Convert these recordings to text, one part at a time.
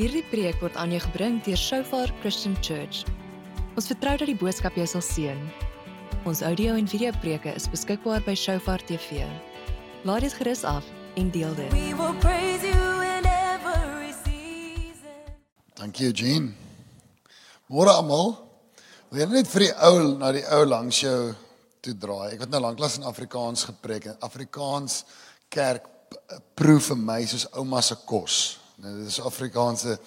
Hierdie preek word aan jou gebring deur Shofar Christian Church. Ons vertrou dat die boodskap jou sal seën. Ons audio en video preke is beskikbaar by Shofar TV. Laat dit gerus af en deel dit. We will praise you in every season. Dankie Eugene. Môre almal. Wil jy net vir die ou na die ou langs jou toe draai? Ek het nou lanklaas in Afrikaans gepreek. en Afrikaans kerk p- proe vir my soos ouma se kos. Nou dit is Afrikaanse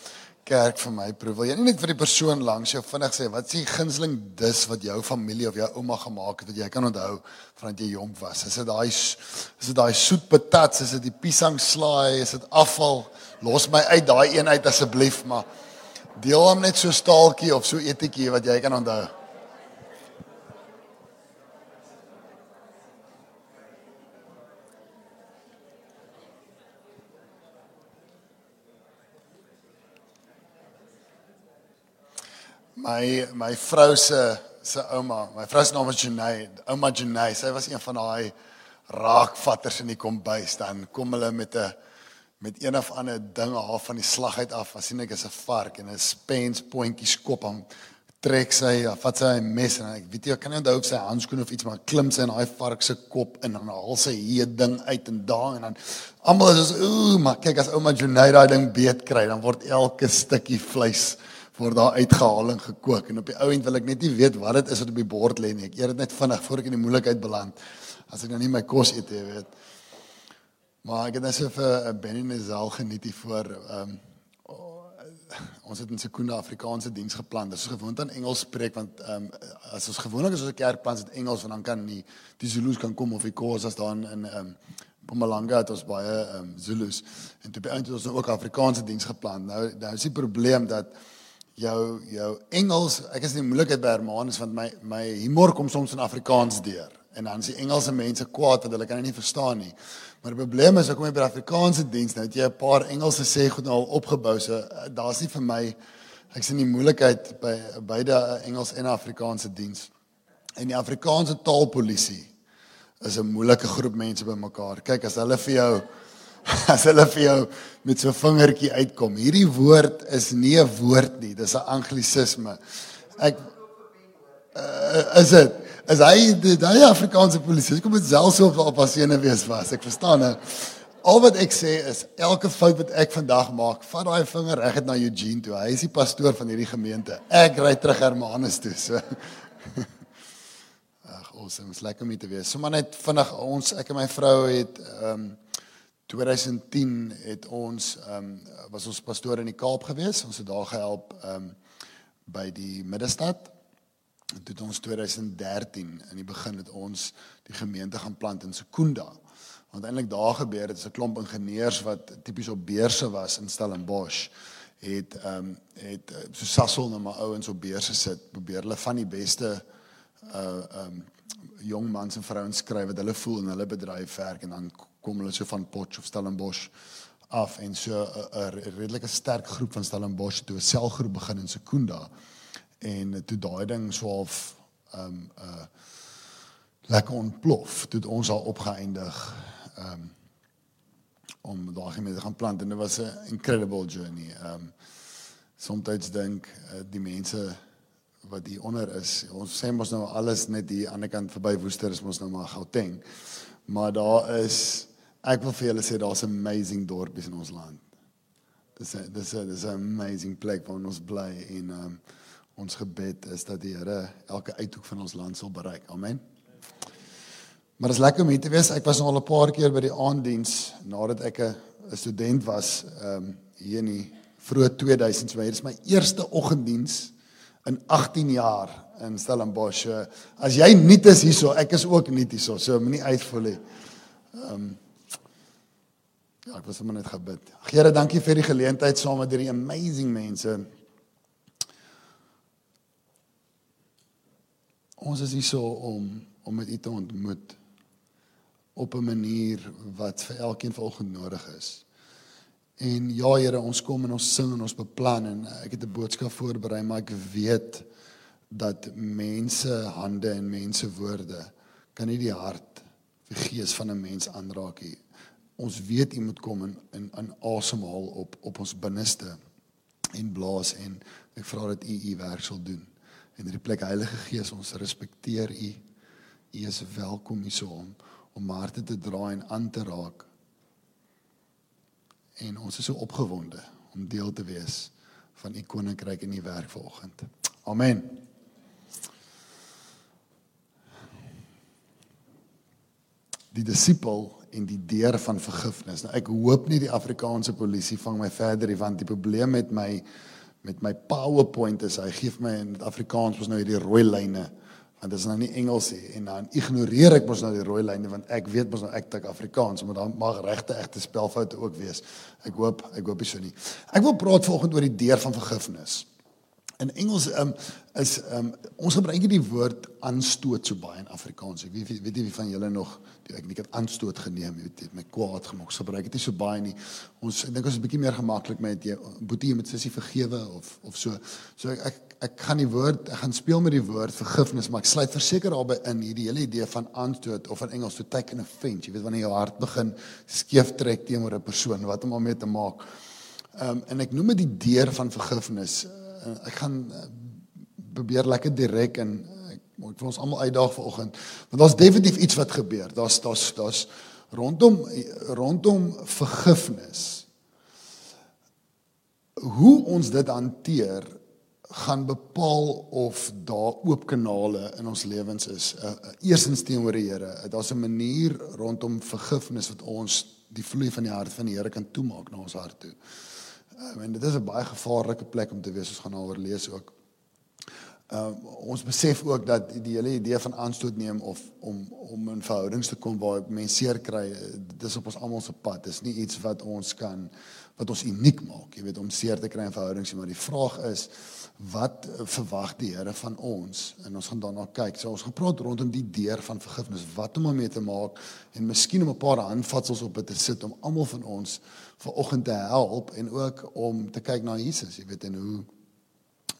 kerk vir my proe. Wil jy nie net vir die persoon langs jou vinnig sê wat is die gunsteling dis wat jou familie of jou ouma gemaak het wat jy kan onthou vandat jy jonk was? Is dit daai is dit daai soet patats, is dit die piesang slaai, is dit afval? Los my uit daai een uit asseblief, maar Deel hom net so staaltjie of so etetjie wat jy kan onthou. My my vrou se se ouma, my vrou se naam is Jenay. Ouma Jenay, sy was een van daai raakvatters in die kombuis. Dan kom hulle met 'n met een of ander ding af van die slag uit af. As sien ek is 'n vark en 'n spens pointjie skop hom trek sy, ja, vat sy 'n mes en ek weet jy, kan nie onthou of sy handskoen of iets maar klim sy in daai vark se kop in en dan haal sy hier ding uit en daar en dan almal is so ooh, maar kyk as ouma Junay daai ding beet kry, dan word elke stukkie vleis word daar uitgehaal en gekook en op die ou end wil ek net nie weet wat dit is wat op die bord lê nie. Ek eet dit net vinnig voor ek in die moeilikheid beland. As ek nou nie my kos eet, jy weet. Maar ek het net so vir 'n Benny Nazal geniet hier voor ehm um, ons het in Sekunda Afrikaanse diens geplan. Dis gewoond aan Engels spreek want ehm um, as ons gewoonlik as ons 'n kerk plan het Engels want dan kan die die Zulus kan kom of die Khoisas daar in ehm um, Mpumalanga het ons baie ehm um, Zulus en toe by eintlik ons nou ook Afrikaanse diens geplan. Nou nou is die probleem dat jou jou Engels, ek is in die moeilikheid by Hermanus want my my humor kom soms in Afrikaans deur en dan is die Engelse mense kwaad want hulle kan dit nie verstaan nie. Maar die probleem is ek kom by die Afrikaanse diens nou het jy 'n paar Engelse sê goed nou al opgebou so uh, daar's nie vir my ek sien die moeilikheid by beide uh, Engels en Afrikaanse diens. En die Afrikaanse taalpolisie is 'n moeilike groep mense bymekaar. Kyk as hulle vir jou as hulle vir jou met so 'n vingertjie uitkom. Hierdie woord is nie 'n woord nie, dis 'n anglisisme. Ek uh, is dit is hy die daai Afrikaanse polisie. Kom dit selfs op op as ene wees was. Ek verstaan nou. Al wat ek sê is elke fout wat ek vandag maak, vat daai vinger reguit na Eugene toe. Hy is die pastoor van hierdie gemeente. Ek ry terug Hermanus toe. So Ag, awesome. Is lekker om hier te wees. So maar net vinnig ons ek en my vrou het ehm um, 2010 het ons ehm um, was ons pastoor in die Kaap gewees. Ons het daar gehelp ehm um, by die Middestad. En toe het ons 2013 in die begin het ons die gemeente gaan plant in Sekunda. Want eintlik daar gebeur het is 'n klomp ingenieurs wat tipies op beurse was in Stellenbosch het ehm um, het eh, so Sasol nou maar ouens op beurse sit, probeer hulle van die beste uh ehm um, jong mans en vrouens skryf wat hulle voel in hulle bedryf werk en dan kom hulle so van Potch of Stellenbosch af en so 'n redelike sterk groep van Stellenbosch toe 'n selgroep begin in Sekunda en toe daai ding so half ehm um, uh lekker ontplof toe het ons al opgeëindig ehm um, om daai gemeente te gaan plant en dit was 'n incredible journey. Ehm um, soms dink uh, die mense wat hier onder is. Ons sê mos nou alles net hier aan die ander kant verby Woester is mos nou maar Gauteng. Maar daar is ek wil vir julle sê daar's amazing dorpies in ons land. Dis 'n dis 'n dis 'n amazing plek waar ons bly en um, ons gebed is dat die Here elke uithoek van ons land sal bereik. Amen. Maar dit is lekker om hier te wees. Ek was nou al 'n paar keer by die aanddiens nadat ek 'n student was ehm um, hier in die vroeë 2000s. Maar hier is my eerste oggenddiens in 18 jaar in Stellenbosch. As jy nuut is hierso, ek is ook nuut hierso. So moenie uitvoel nie. Ehm um, Ja, ek was sommer net gebid. Here, dankie vir die geleentheid saam met hierdie amazing mense. Ons is hier so om om met u te ontmoet op 'n manier wat vir elkeen vanoggend nodig is. En ja Here, ons kom en ons sing en ons beplan en ek het 'n boodskap voorberei, maar ek weet dat mense hande en mense woorde kan nie die hart, die gees van 'n mens aanraak nie. Ons weet U moet kom en in in asemhaal op op ons binneste. en blaas en ek vra dat u u werk sal doen. En in die plek Heilige Gees ons respekteer u. U is welkom hier om om harte te draai en aan te raak. En ons is so opgewonde om deel te wees van u koninkryk in u werk vanoggend. Amen. Die disipel en die deur van vergifnis. Nou ek hoop nie die Afrikaanse polisie vang my verder nie want die probleem met my met my PowerPoint is hy gee vir my in Afrikaans mos nou hierdie rooi lyne want dit is nou nie Engels nie en dan ignoreer ek mos nou die rooi lyne want ek weet mos nou ek tik Afrikaans maar dan mag regte egte spelfoute ook wees. Ek hoop ek hoop nie so nie. Ek wil praat vanoggend oor die deur van vergifnis. In Engels um, is um, ons gebruik nie die woord aanstoot so baie in Afrikaans. Ek weet weet nie wie van julle nog ek het aanstoot geneem, weet jy, my kwaad gemaak. Ons gebruik dit nie so baie nie. Ons ek dink ons is 'n bietjie meer gemaklik met jy boetie jy met sussie vergewe of of so. So ek ek, ek gaan die woord ek gaan speel met die woord vergifnis, maar ek sluit verseker daarbey in hierdie hele idee van aanstoot of in Engels to take an offense. Jy weet wanneer jou hart begin skeef trek teenoor 'n persoon wat hom al mee te maak. Ehm um, en ek noem dit die deur van vergifnis uh, ek gaan uh, probeer lekker direk en ek moet vir ons almal uitdaag vanoggend want daar's definitief iets wat gebeur daar's daar's daar's rondom rondom vergifnis hoe ons dit hanteer gaan bepaal of daar oop kanale in ons lewens is. Uh, uh, eerstens teenoor die Here. Daar's 'n manier rondom vergifnis wat ons die vloei van die hart van die Here kan toemaak na ons hart toe. Um, en dit is 'n baie gevaarlike plek om te wees. Ons gaan daaroor lees ook. Uh, ons besef ook dat die hele idee van aanstoot neem of om om in verhoudings te kom waar mense seer kry, dit is op ons almal se pad. Dis nie iets wat ons kan wat ons uniek maak, jy weet, om seer te kry in verhoudings, maar die vraag is wat verwag die Here van ons? En ons gaan daarna kyk. So ons gaan praat rondom die deur van vergifnis, wat om daarmee te maak en miskien om 'n paar handvatsels op te sit om almal van ons vanoggend te help en ook om te kyk na Jesus, jy weet en hoe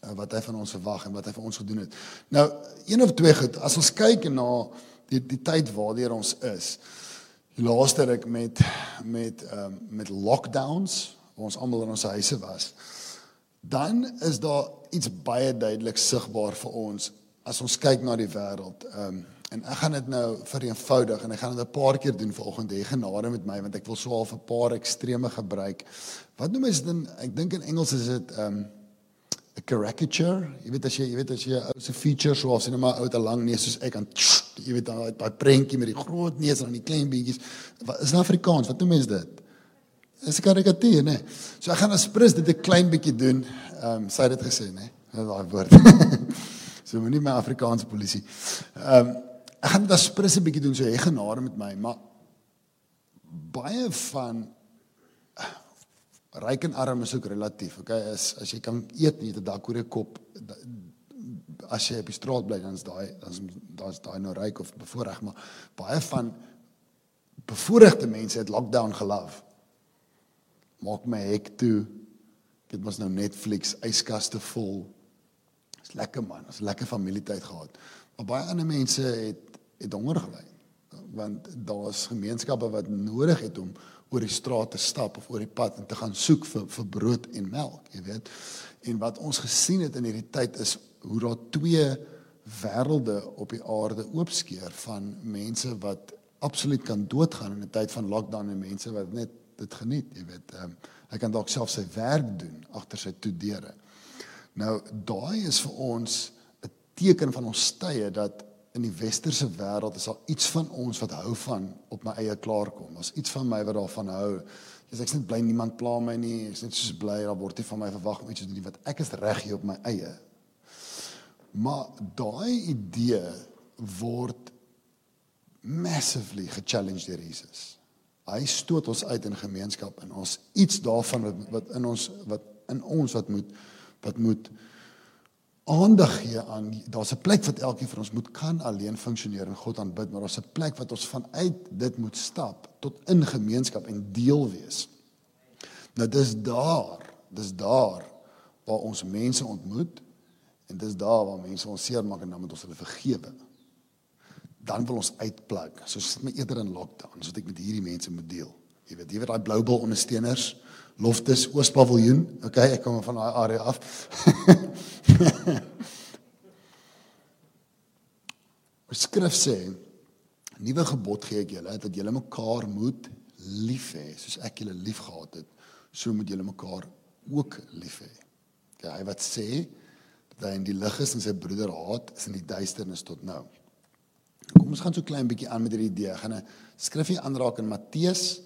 eh, wat hy van ons verwag en wat hy vir ons gedoen het. Nou, een of twee goed, as ons kyk na die die tyd waardeur ons is. Die laaste ruk met met ehm um, met lockdowns, waar ons almal in ons huise was. Dan is daar iets baie duidelik sigbaar vir ons as ons kyk na die wêreld. Ehm um, En ek gaan dit nou vereenvoudig en ek gaan dit 'n paar keer doen vanoggend. Hê genade met my want ek wil so half 'n paar extreme gebruik. Wat noem mens dit? Ek dink in Engels is dit um 'n caricature. Jy weet as jy jy weet as jy 'n ou se feature so as jy net maar ou te lang neus soos ek aan jy weet daai daai prentjie met die groot neus en die klein beetjies. Wat is in Afrikaans? Wat noem mens dit? Is 'n karikatuur, né? So ek gaan aspres dit 'n klein bietjie doen. Um sy het dit gesê, né? Daai woord. so moenie my Afrikaanse polisie. Um Ek gaan dit aspres 'n bietjie doen so hy genade met my, maar baie van ryk en arm is ook relatief. Okay, as as jy kan eet nie, dit dalk oor 'n kop as jy op die straat bly dan is daai dan's daar's daai nou ryk of bevoordeel, maar baie van bevoordeelde mense het lockdown geloof. Maak my hek toe. Dit was nou Netflix, yskaste vol. Dis lekker man, ons lekker familietyd gehad. Maar baie ander mense het het honger gely. Want daar's gemeenskappe wat nodig het om oor die straat te stap of oor die pad en te gaan soek vir vir brood en melk, jy weet. En wat ons gesien het in hierdie tyd is hoe daar twee wêrelde op die aarde oopskeer van mense wat absoluut kan doodgaan in 'n tyd van lockdown en mense wat net dit geniet, jy weet. Um, hy kan dalk self sy werk doen agter sy toe deure. Nou daai is vir ons 'n teken van ons tye dat in die westerse wêreld is daar iets van ons wat hou van op my eie klaarkom. Daar's iets van my wat daarvan hou. Jy's ek's net bly niemand pla my nie. Ek's net so bly daar word nie van my verwag om iets te doen wat ek is reg hier op my eie. Maar daai idee word massively gechallenged deur Jesus. Hy stoot ons uit in gemeenskap en ons iets daarvan wat, wat in ons wat in ons wat moet wat moet aandag gee aan daar's 'n plek wat elkeen van ons moet kan alleen funksioneer en God aanbid, maar daar's 'n plek wat ons vanuit dit moet stap tot in gemeenskap en deel wees. Nou dis daar, dis daar waar ons mense ontmoet en dis daar waar mense ons seermaak en dan moet ons hulle vergewe. Dan wil ons uitpluk. So sit my eerder in lockdown, sodat ek met hierdie mense moet deel. Jy weet, jy weet daai blou bil ondersteuners, Loftus Oospaviljoen. Okay, ek kom van daai area af. Die skrif sê nuwe gebod gee ek julle dat julle mekaar moet lief hê soos ek julle liefgehad het so moet julle mekaar ook lief hê. Okay, hy wat sê dat hy in die lig is en sy broeder haat is in die duisternis tot nou. Kom ons gaan so klein bietjie aan met hierdie idee. Ek gaan 'n skrifgie aanraak in Matteus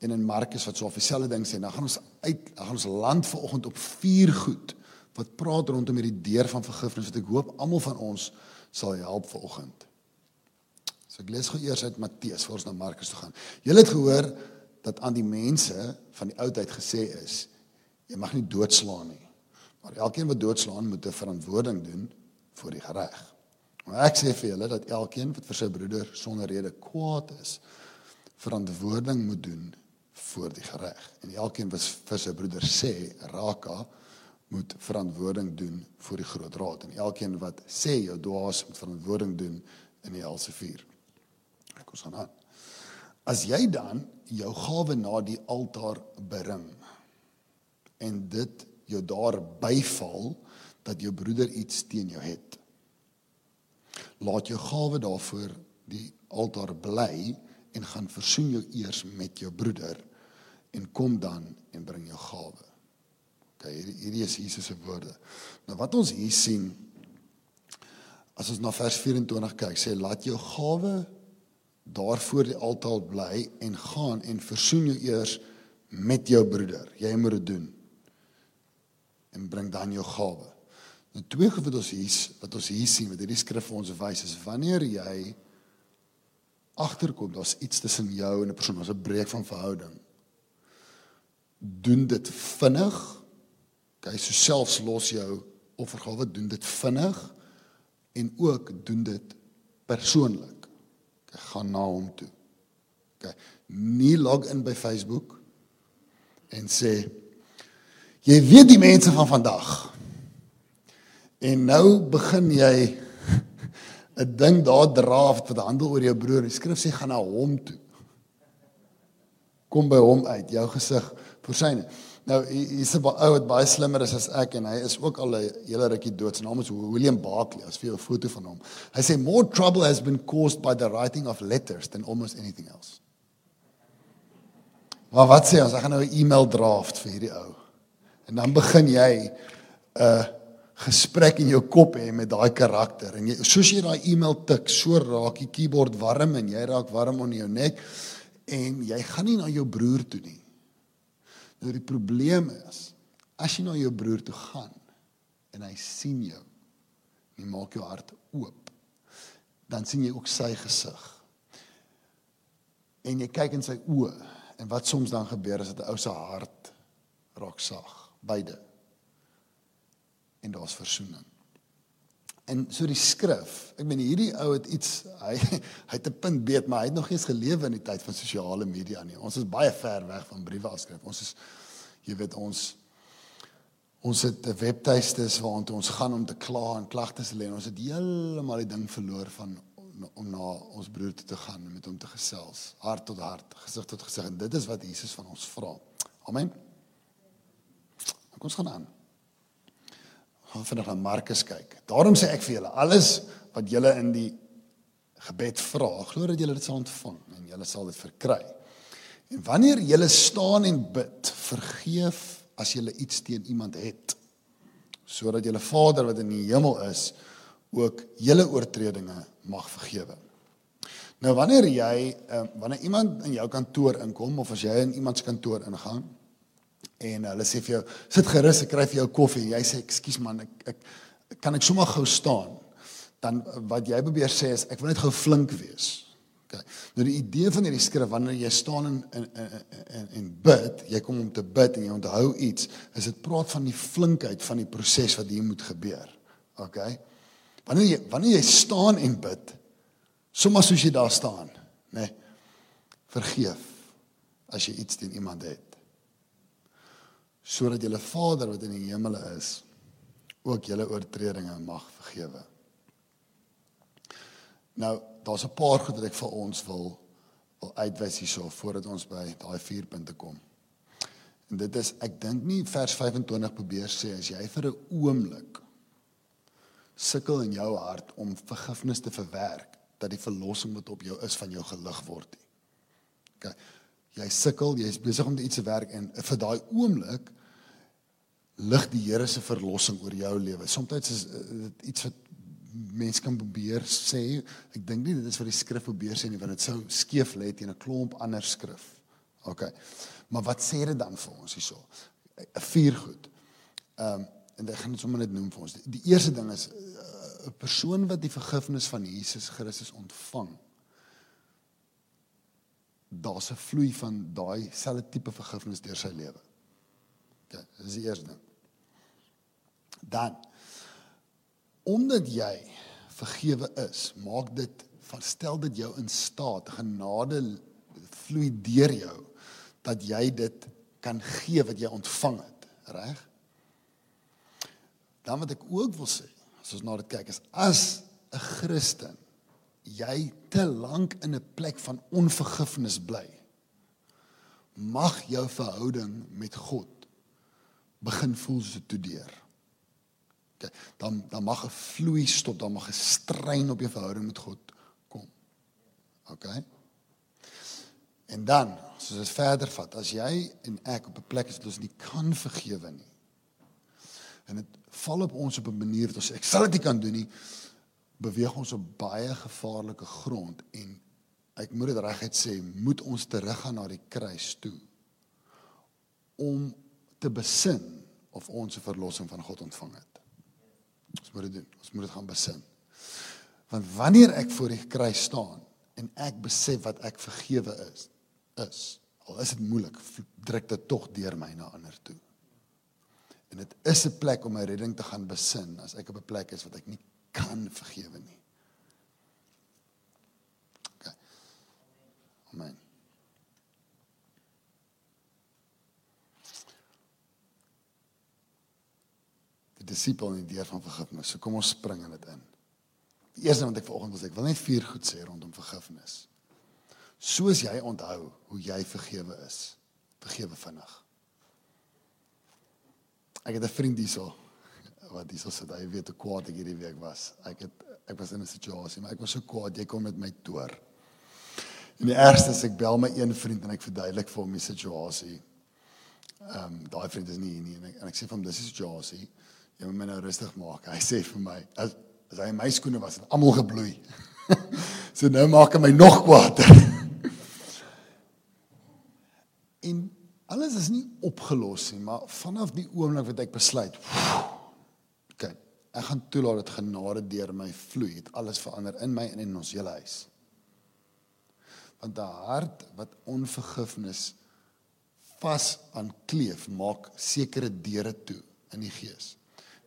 en in Markus wat so op dieselfde ding sê. Nou gaan ons uit, dan gaan ons land vanoggend op vier goed wat praat rondom hierdie deur van vergifnis wat ek hoop almal van ons sal help vanoggend. So ek lees gou eers uit Matteus voor ons na Markus toe gaan. Julle het gehoor dat aan die mense van die oudheid gesê is jy mag nie doodslaan nie. Maar elkeen wat doodslaan moet 'n verantwoording doen voor die reg. Maar ek sê vir julle dat elkeen wat vir sy broeder sonder rede kwaad is, verantwoording moet doen voor die reg. En elkeen wat vir sy broeder sê raka moet verantwoording doen voor die groot raad en elkeen wat sê jou dwaas moet verantwoording doen in die helse vuur. Ek ons gaan aan. As jy dan jou gawe na die altaar bring en dit jou daar byval dat jou broeder iets teen jou het. Laat jou gawe daarvoor die altaar bly en gaan versoen jou eers met jou broeder en kom dan en bring jou gawe. OK, hierdie is Jesus se woorde. Nou wat ons hier sien as ons na vers 24 kyk, sê laat jou gawe daar voor die altaar bly en gaan en versoen jou eers met jou broeder. Jy moet dit doen. En bring dan jou gawe. Nou twee goed wat ons hier wat ons hier sien met hierdie skrif vir ons wys is wanneer jy agterkom daar's iets tussen jou en 'n persoon, daar's 'n breek van verhouding. Doen dit vinnig. Okay, so selfs los jou offergawe, doen dit vinnig en ook doen dit persoonlik gaan na hom toe. OK. Nie log in by Facebook en sê jy weet die mense van vandag. En nou begin jy 'n ding daar dra wat handel oor jou broer. Die skrif sê gaan na hom toe. Kom by hom uit, jou gesig vir syne. Nou hier's 'n ou wat baie slimmer is as ek en hy is ook al 'n hele rukkie dood. Sy naam is William Barclay. As vir jou foto van hom. Hy sê more trouble has been caused by the writing of letters than almost anything else. Maar wat sê ons? Ek gaan nou 'n e-mail draft vir hierdie ou. En dan begin jy 'n uh, gesprek in jou kop hê met daai karakter en jy soos jy daai e-mail tik, so raak die keyboard warm en jy raak warm onder jou nek en jy gaan nie na jou broer toe nie. Nou die probleem is as jy na jou broer toe gaan en hy sien jou, jy maak jou hart oop. Dan sien jy ook sy gesig. En jy kyk in sy oë en wat soms dan gebeur is dat 'n ou se hart raak sag, beide. En daar's versoening. En so die skrif, ek meen hierdie ou het iets hy hy het 'n punt beet, maar hy het nog eens gelewe in die tyd van sosiale media nie. Ons is baie ver weg van briewe afskryf. Ons is jy weet ons ons het 'n webtuistes waartoe ons gaan om te kla en klagtes te lê. Ons het heeltemal die ding verloor van om na ons broer toe te gaan met hom te gesels, hart tot hart, gesig tot gesig. En dit is wat Jesus van ons vra. Amen. Kom ons gaan aan gaan vinnig na Markus kyk. Daarom sê ek vir julle, alles wat julle in die gebed vra, glo dat julle dit sal ontvang en julle sal dit verkry. En wanneer julle staan en bid, vergeef as julle iets teen iemand het, sodat julle Vader wat in die hemel is, ook julle oortredinge mag vergewe. Nou wanneer jy uh, wanneer iemand in jou kantoor inkom of as jy in iemand se kantoor ingaan, en hulle sê vir jou sit gerus ek kry vir jou koffie. Jy sê ekskuus man ek, ek kan ek sommer gou staan? Dan wat jy probeer sê is ek wil net gou flink wees. Okay nou die idee van hierdie skrif wanneer jy staan en en en en bid jy kom om te bid en jy onthou iets is dit praat van die flinkheid van die proses wat hier moet gebeur. Okay wanneer jy wanneer jy staan en bid sommer soos jy daar staan nê nee, vergeef as jy iets teen iemand het sodat julle Vader wat in die hemele is ook julle oortredinge mag vergewe. Nou, daar's 'n paar goed wat ek vir ons wil wil uitwys hierso voordat ons by daai vier punte kom. En dit is ek dink nie vers 25 probeer sê as jy vir 'n oomblik sukkel in jou hart om vergifnis te verwerk dat die verlossing wat op jou is van jou gelig word nie. OK. Jy sukkel, jy's besig om iets te werk en vir daai oomblik lig die Here se verlossing oor jou lewe. Somstyds is dit iets wat mense kan probeer sê. Ek dink nie dit is wat die skrif probeer sê nie, want dit sou skeef lê teen 'n klomp ander skrif. OK. Maar wat sê dit dan vir ons hierso? Vier goed. Ehm um, en ek gaan dit sommer net noem vir ons. Die, die eerste ding is eh, 'n uh, persoon wat die vergifnis van Jesus Christus ontvang. Daar's 'n vloei van daai selfde tipe vergifnis deur sy lewe. OK, dis die eerste ding. Dan omdat jy vergewe is, maak dit verstel dit jou in staat genade vloei deur jou dat jy dit kan gee wat jy ontvang het, reg? Dan wat ek ook wil sê, as ons na dit kyk, is as 'n Christen jy te lank in 'n plek van onvergifnis bly, mag jou verhouding met God begin voel so toe deur. Okay, dan dan mag 'n vloei stop, dan mag 'n strein op jou verhouding met God kom. OK? En dan, soos dit verder vat, as jy en ek op 'n plek is wat ons nie kan vergewe nie. En dit val op ons op 'n manier dat ons ek sal dit nie kan doen nie, beweeg ons op baie gevaarlike grond en ek moet dit reguit sê, moet ons teruggaan na die kruis toe om te besin of ons 'n verlossing van God ontvang het. Ons moet dit doen. Ons moet dit gaan besin. Want wanneer ek voor die kruis staan en ek besef wat ek vergewe is, is al is dit moeilik, druk dit tog deur my na ander toe. En dit is 'n plek om my redding te gaan besin as ek op 'n plek is wat ek nie kan vergewe nie. OK. Amen. Die disipel in die deur van vergifnis. So kom ons spring in dit in. Die eerste wat ek vanoggend wil sê, ek wil net vier goed sê rondom vergifnis soos jy onthou hoe jy vergewe is. Vergewe vinnig. Ek het 'n vriend hierso wat hierso sit. Hy weet hoe kwaad ek hierdie week was. Ek het ek was in 'n situasie, maar ek was so kwaad jy kom met my toer. En die ergste is ek bel my een vriend en ek verduidelik vir hom die situasie. Ehm um, daai vriend is nie hier nie en ek, en ek sê vir hom dis die situasie. Jy moet my nou rustig maak. Hy sê vir my as, as hy my skoene was, het almal gebloei. so nou maak hy my nog kwaader. En alles is nie opgelos nie, maar vanaf die oomblik wat ek besluit, OK, ek gaan toelaat dat genade deur my vloei, het alles verander in my en in ons hele huis. Want 'n hart wat onvergifnis vas aan kleef, maak sekere deure toe in die gees.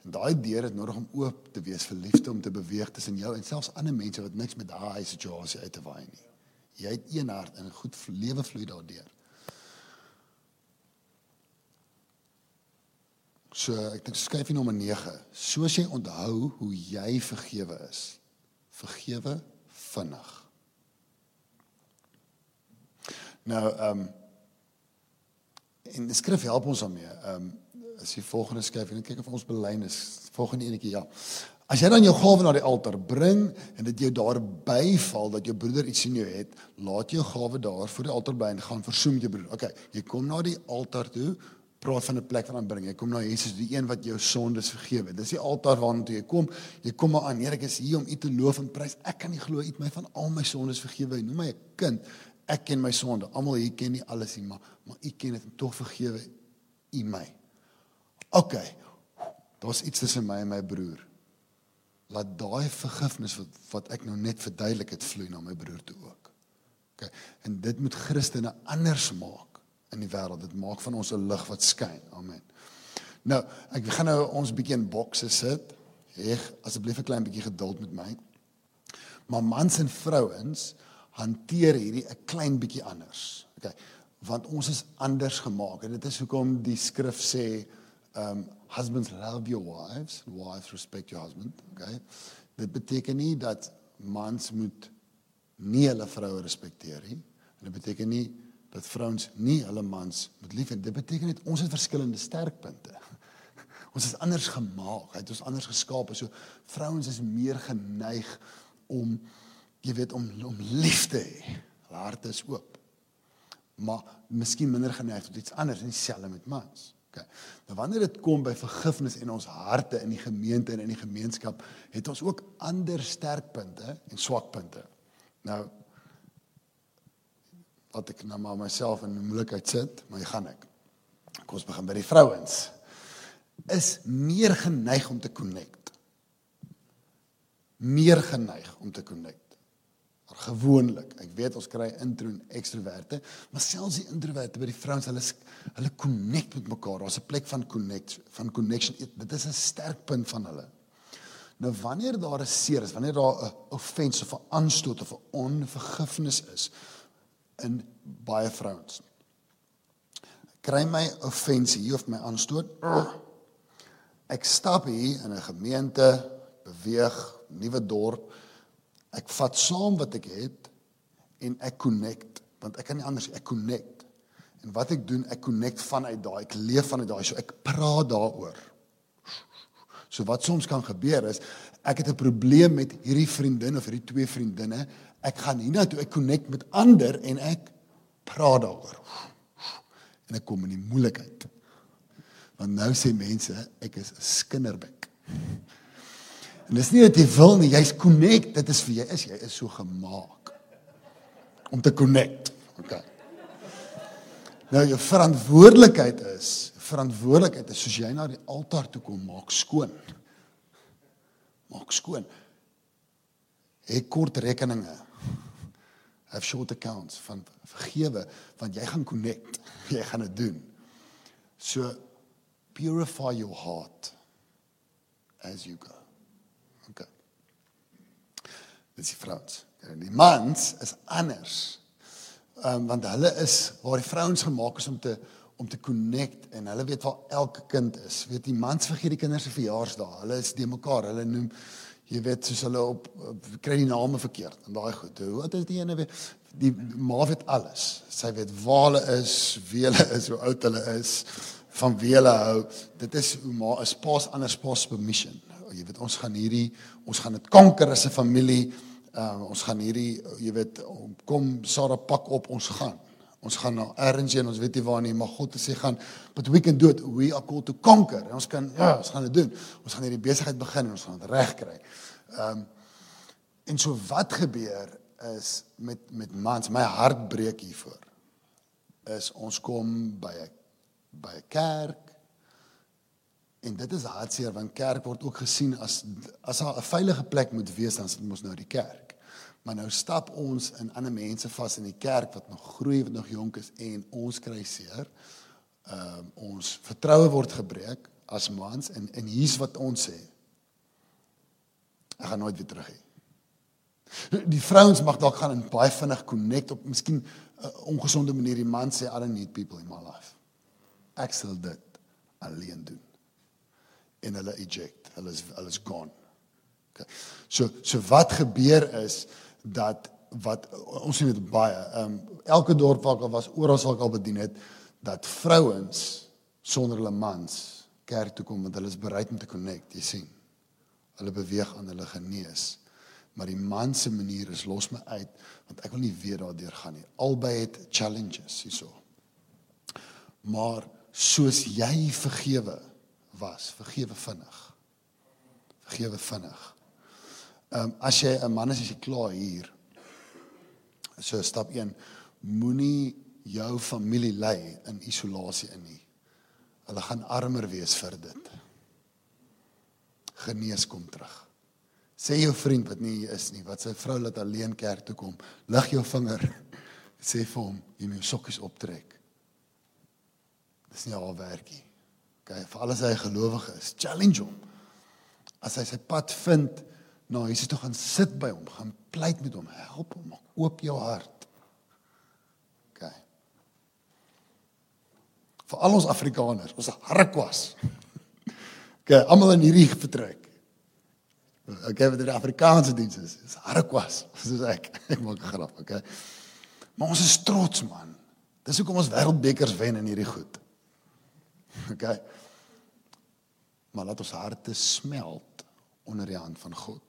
En daai deur het nodig om oop te wees vir liefde om te beweeg tussen jou en selfs ander mense wat niks met daai situasie uit te waai nie. Jy het een hart en goed lewe vloei daardeur. So ek dink skryf hier nommer 9. Soos jy onthou hoe jy vergewe is. Vergewe vinnig. Nou ehm um, en die skrif help ons daarmee. Ehm um, as jy volgende skryf en kyk of ons belyn is. Volgende enetjie ja. As jy dan jou gawe na die altaar bring en dit jou daar byval dat jou broeder iets in jou het, laat jou gawe daar voor die altaar bly en gaan versoen met jou broeder. Okay, jy kom na die altaar toe, praat van 'n plek van aanbidding. Jy kom na Jesus, die een wat jou sondes vergewe. Dis die altaar waarna toe jy kom. Jy kom maar aan. Here, ek is hier om U te loof en prys. Ek kan nie glo U het my van al my sondes vergewe nie. Noem my 'n kind. Ek ken my sonde. Almal hier ken nie alles nie, maar maar U ken dit en tog vergewe U my. OK. Daar's iets tussen my en my broer. Laat daai vergifnis wat wat ek nou net verduidelik het vloei na my broer toe ook. OK. En dit moet Christene anders maak in die wêreld. Dit maak van ons 'n lig wat skyn. Amen. Nou, ek gaan nou ons bietjie in bokse sit. Reg, asseblief 'n klein bietjie geduld met my. Maar mans en vrouens hanteer hierdie 'n klein bietjie anders. Okay. Want ons is anders gemaak en dit is hoekom die skrif sê um husbands love your wives, wives respect your husband, okay? Dit beteken nie dat mans moet nie hulle vroue respekteer nie. En dit beteken nie dat vrouens nie hulle mans moet lief hê. Dit beteken net ons het verskillende sterkpunte. Ons is anders gemaak. Hy het ons anders geskaap. So vrouens is meer geneig om jy weet om om lief te hê. Hulle harte is oop. Maar miskien minder geneig tot iets anders en dieselfde met mans. Okay. Nou wanneer dit kom by vergifnis en ons harte in die gemeente en in die gemeenskap, het ons ook ander sterkpunte en swakpunte. Nou wat ek nou maar myself in moeilikheid sit, maar jy gaan ek. Kom ons begin by die vrouens. Is meer geneig om te connect. Meer geneig om te connect. Maar gewoonlik, ek weet ons kry intro en ekstroverte, maar selfs die introverte by die vrouens, hulle hulle connect met mekaar. Daar's 'n plek van connect, van connection. Dit is 'n sterk punt van hulle. Nou wanneer daar 'n seer is, wanneer daar 'n offense of 'n aanstoot of 'n onvergifnis is, in baie vrouens. Kry my offensie hier of my aanstoot. Ek stap hier in 'n gemeente, beweeg, nuwe dorp. Ek vat saam wat ek het en ek connect, want ek kan nie anders ek connect. En wat ek doen, ek connect vanuit daai, ek leef vanuit daai, so ek praat daaroor. So wat soms kan gebeur is ek het 'n probleem met hierdie vriendin of hierdie twee vriendinne ek gaan hiernatoe ek connect met ander en ek praat daaroor. En ek kom in die moeilikheid. Want nou sê mense ek is 'n skinderbek. En dis nie dat jy wil nie, jy's connect, dit is vir jy is jy is so gemaak om te connect. Okay. Nou jou verantwoordelikheid is, verantwoordelikheid is soos jy na die altaar toe kom, maak skoon. Maak skoon. Hê kort rekeninge have short accounts van vergewe want jy gaan connect jy gaan dit doen. So purify your heart as you go. Okay dis die vrouens. En die mans is anders. Um, want hulle is waar die vrouens gemaak is om te om te connect en hulle weet waar elke kind is. Weet die mans vergeet die kinders se verjaarsdae. Hulle is de mekaar. Hulle noem jy weet soos hulle op, op kry die name verkeerd en daai goed. Hoe wat is die ene weer die ma weet alles. Sy weet waar hulle is, wie hulle is, hoe oud hulle is, van wie hulle hou. Dit is hoe ma is pas anders pas permission. Jy weet ons gaan hierdie ons gaan dit konker as 'n familie. Uh, ons gaan hierdie jy weet kom Sarah pak op ons gaan. Ons gaan na ergens en ons weet nie waar nie, maar God het sê gaan but we can do it. We are called to conquer. En ons kan ja, ons gaan dit doen. Ons gaan hierdie besigheid begin en ons gaan dit regkry. Ehm um, en so wat gebeur is met met mans, my hart breek hiervoor. Is ons kom by 'n by 'n kerk en dit is hartseer want kerk word ook gesien as as 'n veilige plek moet wees dan dit mos nou die kerk. Maar nou stap ons in ander mense vas in die kerk wat nog groei, wat nog jonk is en ons kry seer. Ehm um, ons vertroue word gebreek as mans en en hier's wat ons sê. Ek gaan nooit weer terug hê. Die vrouens mag dalk gaan en baie vinnig connect op miskien 'n uh, ongesonde manier. Die man sê I don't need people in my life. Ek sal dit alleen doen. En hulle eject. Hulle is hulle is gone. Okay. So so wat gebeur is dat wat ons dit baie ehm um, elke dorp waar ek al was oral sal ek al bedien het dat vrouens sonder hulle mans kerk toe kom want hulle is bereid om te connect jy sien. Hulle beweeg aan hulle genees. Maar die man se manier is los my uit want ek wil nie weer daardeur gaan nie. Albei het challenges hierso. Maar soos jy vergewe was vergewe vinnig. Vergewe vinnig Ehm um, as jy 'n man is as jy klaar hier. So stap 1 moenie jou familie lei in isolasie in nie. Hulle gaan armer wees vir dit. Genees kom terug. Sê jou vriend wat nie hier is nie, wat sy vrou laat alleen kerk toe kom, lig jou vinger. Sê vir hom, jy moet jou sokkies optrek. Dis nie al werkie. Okay, vir alles hy gelowig is, challenge hom. As hy sy pad vind, na nou, Jesus toe gaan sit by hom, gaan pleit met hom, help hom, maak oop jou hart. OK. Vir al ons Afrikaners, ons harkwas. OK, almal in hierdie vertrek. OK, vir die Afrikaanse dienste is harkwas, soos ek. Ek maak 'n grap, OK. Maar ons is trots man. Dis hoekom ons wêreldbekers wen in hierdie goed. OK. Maar laat ons harte smelt onder die hand van God.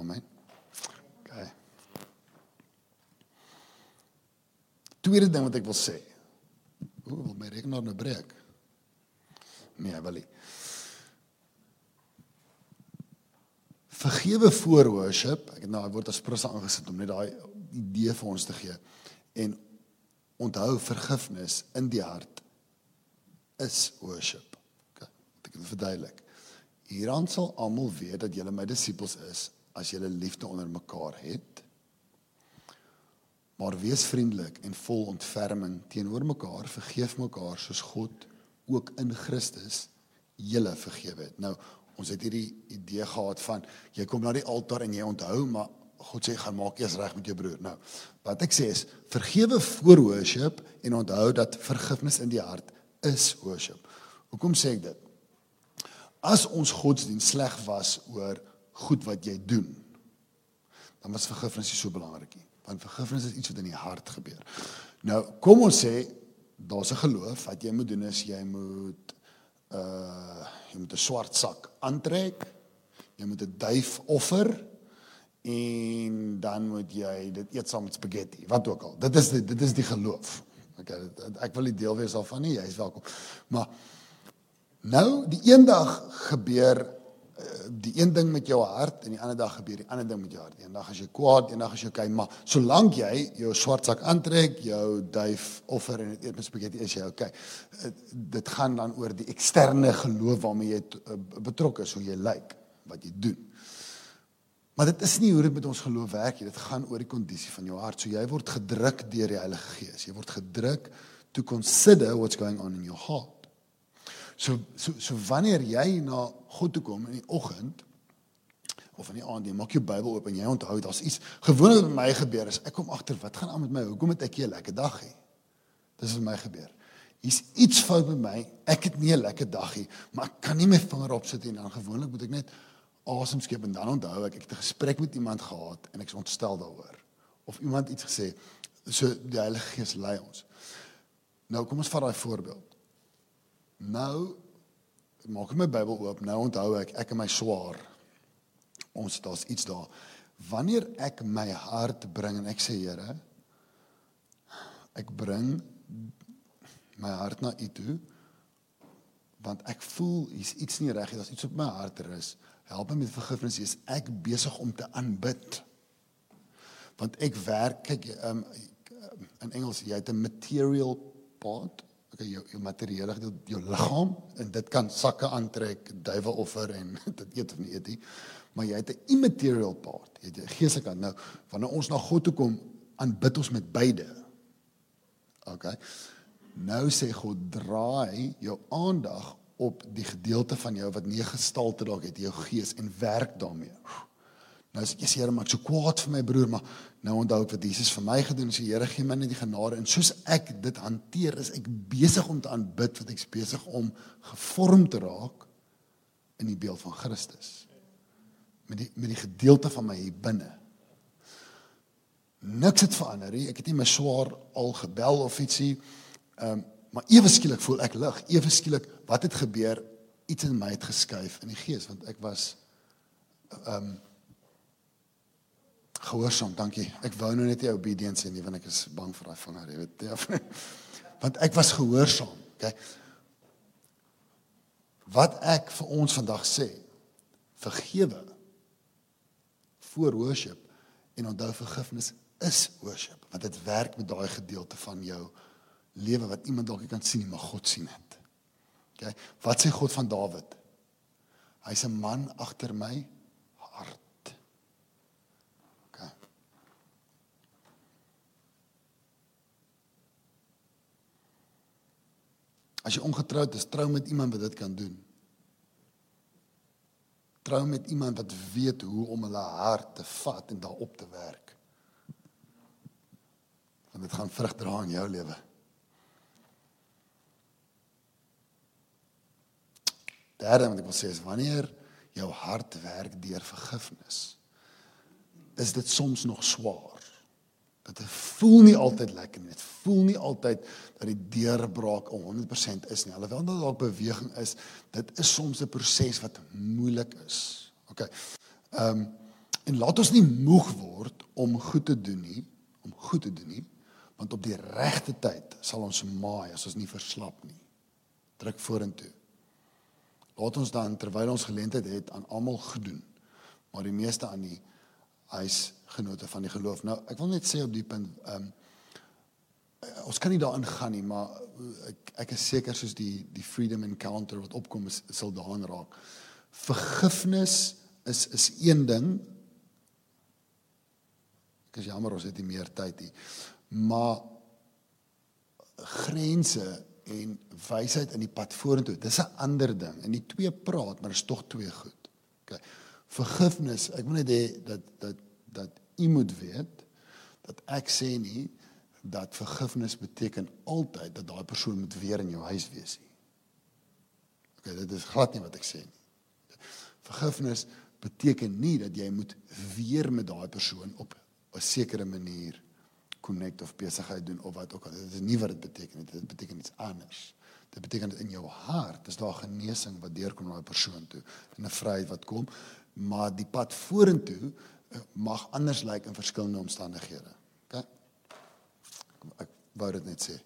Amen. OK. Tweede ding wat ek wil sê. Ooh, wil my rekenaar nou breek? Nee, wil nie. Vergewe voor worship. Ek het nou daai woord as prins aangesit om net daai idee vir ons te gee. En onthou vergifnis in die hart is worship. Okay, ek wil verduidelik. Hieraan sal almal weet dat julle my disippels is as julle liefde onder mekaar het. Maar wees vriendelik en vol ontferming teenoor mekaar, vergeef mekaar soos God ook in Christus julle vergewe het. Nou, ons het hierdie idee gehad van jy kom na die altaar en jy onthou, maar God sê gaan maak eers reg met jou broer. Nou, wat ek sê is vergewe voor worship en onthou dat vergifnis in die hart is worship. Hoekom sê ek dit? As ons godsdiens sleg was oor goed wat jy doen, dan was vergifnis nie so belangrik nie, want vergifnis is iets wat in die hart gebeur. Nou, kom ons sê daar's 'n geloof wat jy moet doen is jy moet uh jy moet 'n swart sak aantrek. Jy moet 'n duif offer en dan moet jy dit eet saam met spaghetti, wat ook al. Dit is die, dit is die geloof. Okay, ek wil nie deel wees daarvan nie, jy is welkom. Maar nou die eendag gebeur die een ding met jou hart en die ander dag gebeur die ander ding met jou hart. Eendag as jy kwaad, eendag as jy okay, maar solank jy jou swart sak aantrek, jou duif offer en dit eet met spaghetti is jy okay. Dit gaan dan oor die eksterne geloof waarmee jy eh, betrokke is, hoe jy lyk, wat jy doen. Maar dit is nie hoe dit met ons geloof werk nie. Dit gaan oor die kondisie van jou hart. So jy word gedruk deur die Heilige Gees. Jy word gedruk to consider what's going on in your heart. So so so wanneer jy na God toe kom in die oggend of in die aand, jy maak jou Bybel oop en jy onthou daar's iets gewoonlik met my gebeur is ek kom agter wat gaan aan met my? Hoekom het ek nie 'n lekker dag nie? Dis met my gebeur. Hier's iets fout met my. Ek het nie 'n lekker dag nie, maar ek kan nie my vinger opsit en dan gewoonlik moet ek net asem skep en dan onthou ek ek het 'n gesprek met iemand gehad en ek's ontstel daaroor. Of iemand iets gesê. So die Heilige Gees lei ons. Nou kom ons vat daai voorbeeld. Nou maak ek my Bybel oop. Nou onthou ek ek en my swaar. Ons daar's iets daar. Wanneer ek my hart bring en ek sê Here, ek bring my hart na U toe want ek voel hier's iets nie reg nie. Daar's iets op my hart rus. Help my met vergifnis. Is ek besig om te aanbid? Want ek werk kyk um, in Engels jy het 'n material part jou jou materiële gedeelte jou liggaam en dit kan sakke aantrek duiwel offer en dit eet of nie eet nie maar jy het 'n immaterial part jy het 'n geestelike kant nou wanneer ons na God toe kom aanbid ons met beide. Okay nou sê God draai jou aandag op die gedeelte van jou wat nie gestalte dalk het jou gees en werk daarmee Nou sê Jesus, Here, maar ek so kwaad vir my broer, maar nou onthou ek wat Jesus vir my gedoen het. So Here, gee my net die genade en soos ek dit hanteer, is ek besig om te aanbid, want ek's besig om gevorm te raak in die beeld van Christus. Met die met die gedeelte van my hier binne. Niks het verander nie. Ek het nie my swaar al gebel of ietsie. Ehm, um, maar ewe skielik voel ek lig. Ewe skielik, wat het gebeur? Iets in my het geskuif in die gees, want ek was ehm um, gehoorsaam, dankie. Ek wou nou net nie obedience nie, want ek is bang vir daai vinger, jy weet. Ja. Want ek was gehoorsaam, okay? Wat ek vir ons vandag sê, vergewe voor worship en onthou vergifnis is worship, want dit werk met daai gedeelte van jou lewe wat iemand dalk nie kan sien nie, maar God sien dit. Okay? Wat sê God van Dawid? Hy's 'n man agter my As jy ongetroud is, trou met iemand wat dit kan doen. Trou met iemand wat weet hoe om hulle hart te vat en daarop te werk. Want dit gaan vrug dra in jou lewe. Derde wat ek wil sê is wanneer jou hart werk deur vergifnis, is dit soms nog swaar. Dit voel nie altyd lekker nie. Dit voel nie altyd dat die deurbraak 100% is nie. Alhoewel daar dalk beweging is, dit is soms 'n proses wat moeilik is. OK. Ehm um, en laat ons nie moeg word om goed te doen nie, om goed te doen nie, want op die regte tyd sal ons maai as ons nie verslap nie. Druk vorentoe. Laat ons dan terwyl ons geleentheid het aan almal gedoen, maar die meeste aan die huisgenote van die geloof. Nou, ek wil net sê op die punt, ehm um, ons kan nie daarin gaan nie, maar ek ek is seker soos die die freedom encounter wat opkom is, sal daarin raak. Vergifnis is is een ding. Ek is jammer ons het nie meer tyd nie. Maar grense en wysheid in die pad vorentoe, dis 'n ander ding. En die twee praat, maar is tog twee goed. OK. Vergifnis, ek wil net hê dat dat dat u moet weet dat ek sê nie dat vergifnis beteken altyd dat daai persoon moet weer in jou huis wees nie. OK, dit is glad nie wat ek sê nie. Vergifnis beteken nie dat jy moet weer met daai persoon op 'n sekere manier connect of besigheid doen of wat ook al. Dit is nie wat dit beteken nie. Dit beteken iets anders. Dit beteken dat in jou hart is daar genesing wat deurkom na 'n persoon toe en 'n vryheid wat kom, maar die pad vorentoe eh, mag anders lyk in verskillende omstandighede. OK? Ek wou dit net sê.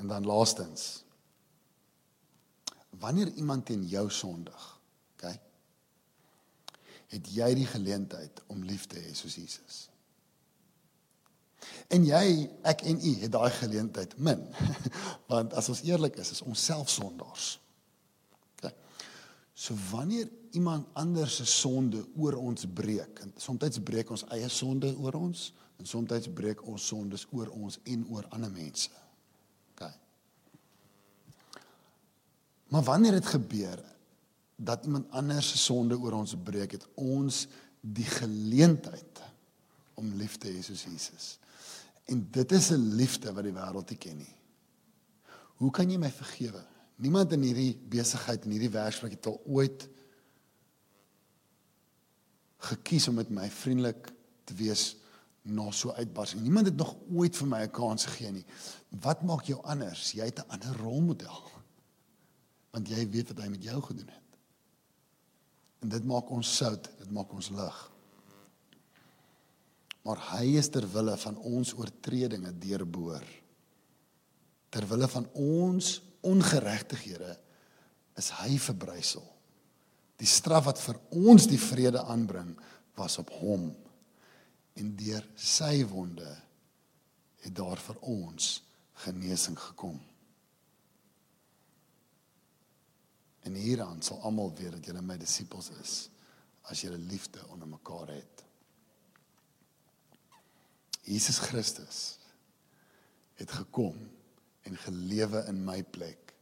En dan laastens. Wanneer iemand teen jou sondig, OK? het jy die geleentheid om lief te hê soos Jesus. En jy, ek en u het daai geleentheid min. Want as ons eerlik is, is ons self sondaars. So wanneer iemand anders se sonde oor ons breek, en soms breek ons eie sonde oor ons en soms breek ons sondes oor ons en oor ander mense. Okay. Maar wanneer dit gebeur, dat iemand anders se sonde oor ons breek het ons die geleentheid om lief te hê soos Jesus. En dit is 'n liefde wat die wêreld nie ken nie. Hoe kan jy my vergewe? Niemand in hierdie besigheid en hierdie werksplek het al ooit gekies om met my vriendelik te wees na so uitbarsting. Niemand het nog ooit vir my 'n kans gegee nie. Wat maak jou anders? Jy het 'n ander rolmodel. Want jy weet wat hy met jou gedoen het. En dit maak ons sout, dit maak ons lig. Maar hy is ter wille van ons oortredinge deurboor. Ter wille van ons ongeregtighede is hy verbrysel. Die straf wat vir ons die vrede aanbring was op hom. En deur sy wonde het daar vir ons genesing gekom. En hieraan sal almal weet dat julle my disippels is as julle liefde onder mekaar het. Jesus Christus het gekom en gelewe in my plek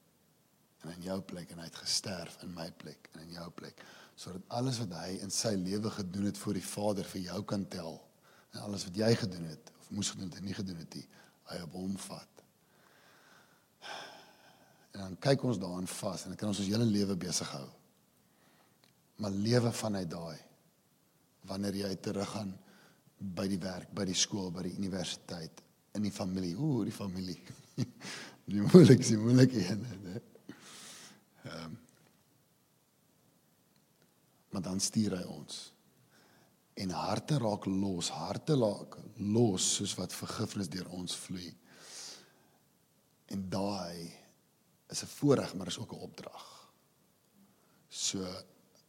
en in jou plek en hy het gesterf in my plek en in jou plek sodat alles wat hy in sy lewe gedoen het vir die Vader vir jou kan tel en alles wat jy gedoen het of moes gedoen het en nie gedoen het nie hy op hom vat En dan kyk ons daarin vas en dan kan ons ons hele lewe besig hou. Maar lewe vanuit daai wanneer jy teruggaan by die werk, by die skool, by die universiteit, in die familie. Ooh, die familie. Die moeilikste, moeilike een, hè. Ehm Maar dan stuur hy ons. En harte raak los, harte raak los soos wat vergifnis deur ons vloei. En daai is 'n voorreg, maar is ook 'n opdrag. So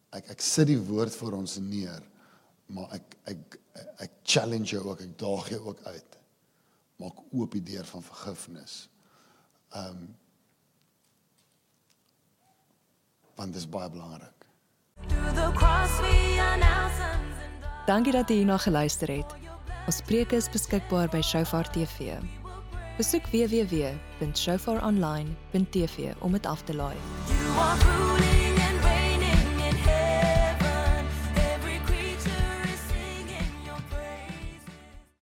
ek ek sit die woord vir ons neer, maar ek ek ek challenge jou ook, ek daag jou ook uit. Maak oop die deur van vergifnis. Ehm um, want dit is baie belangrik. Dankie dat jy hierna geluister het. Ons preek is beskikbaar by Shofar TV. Besoek www.shofaronline.tv om dit af te laai. You are truly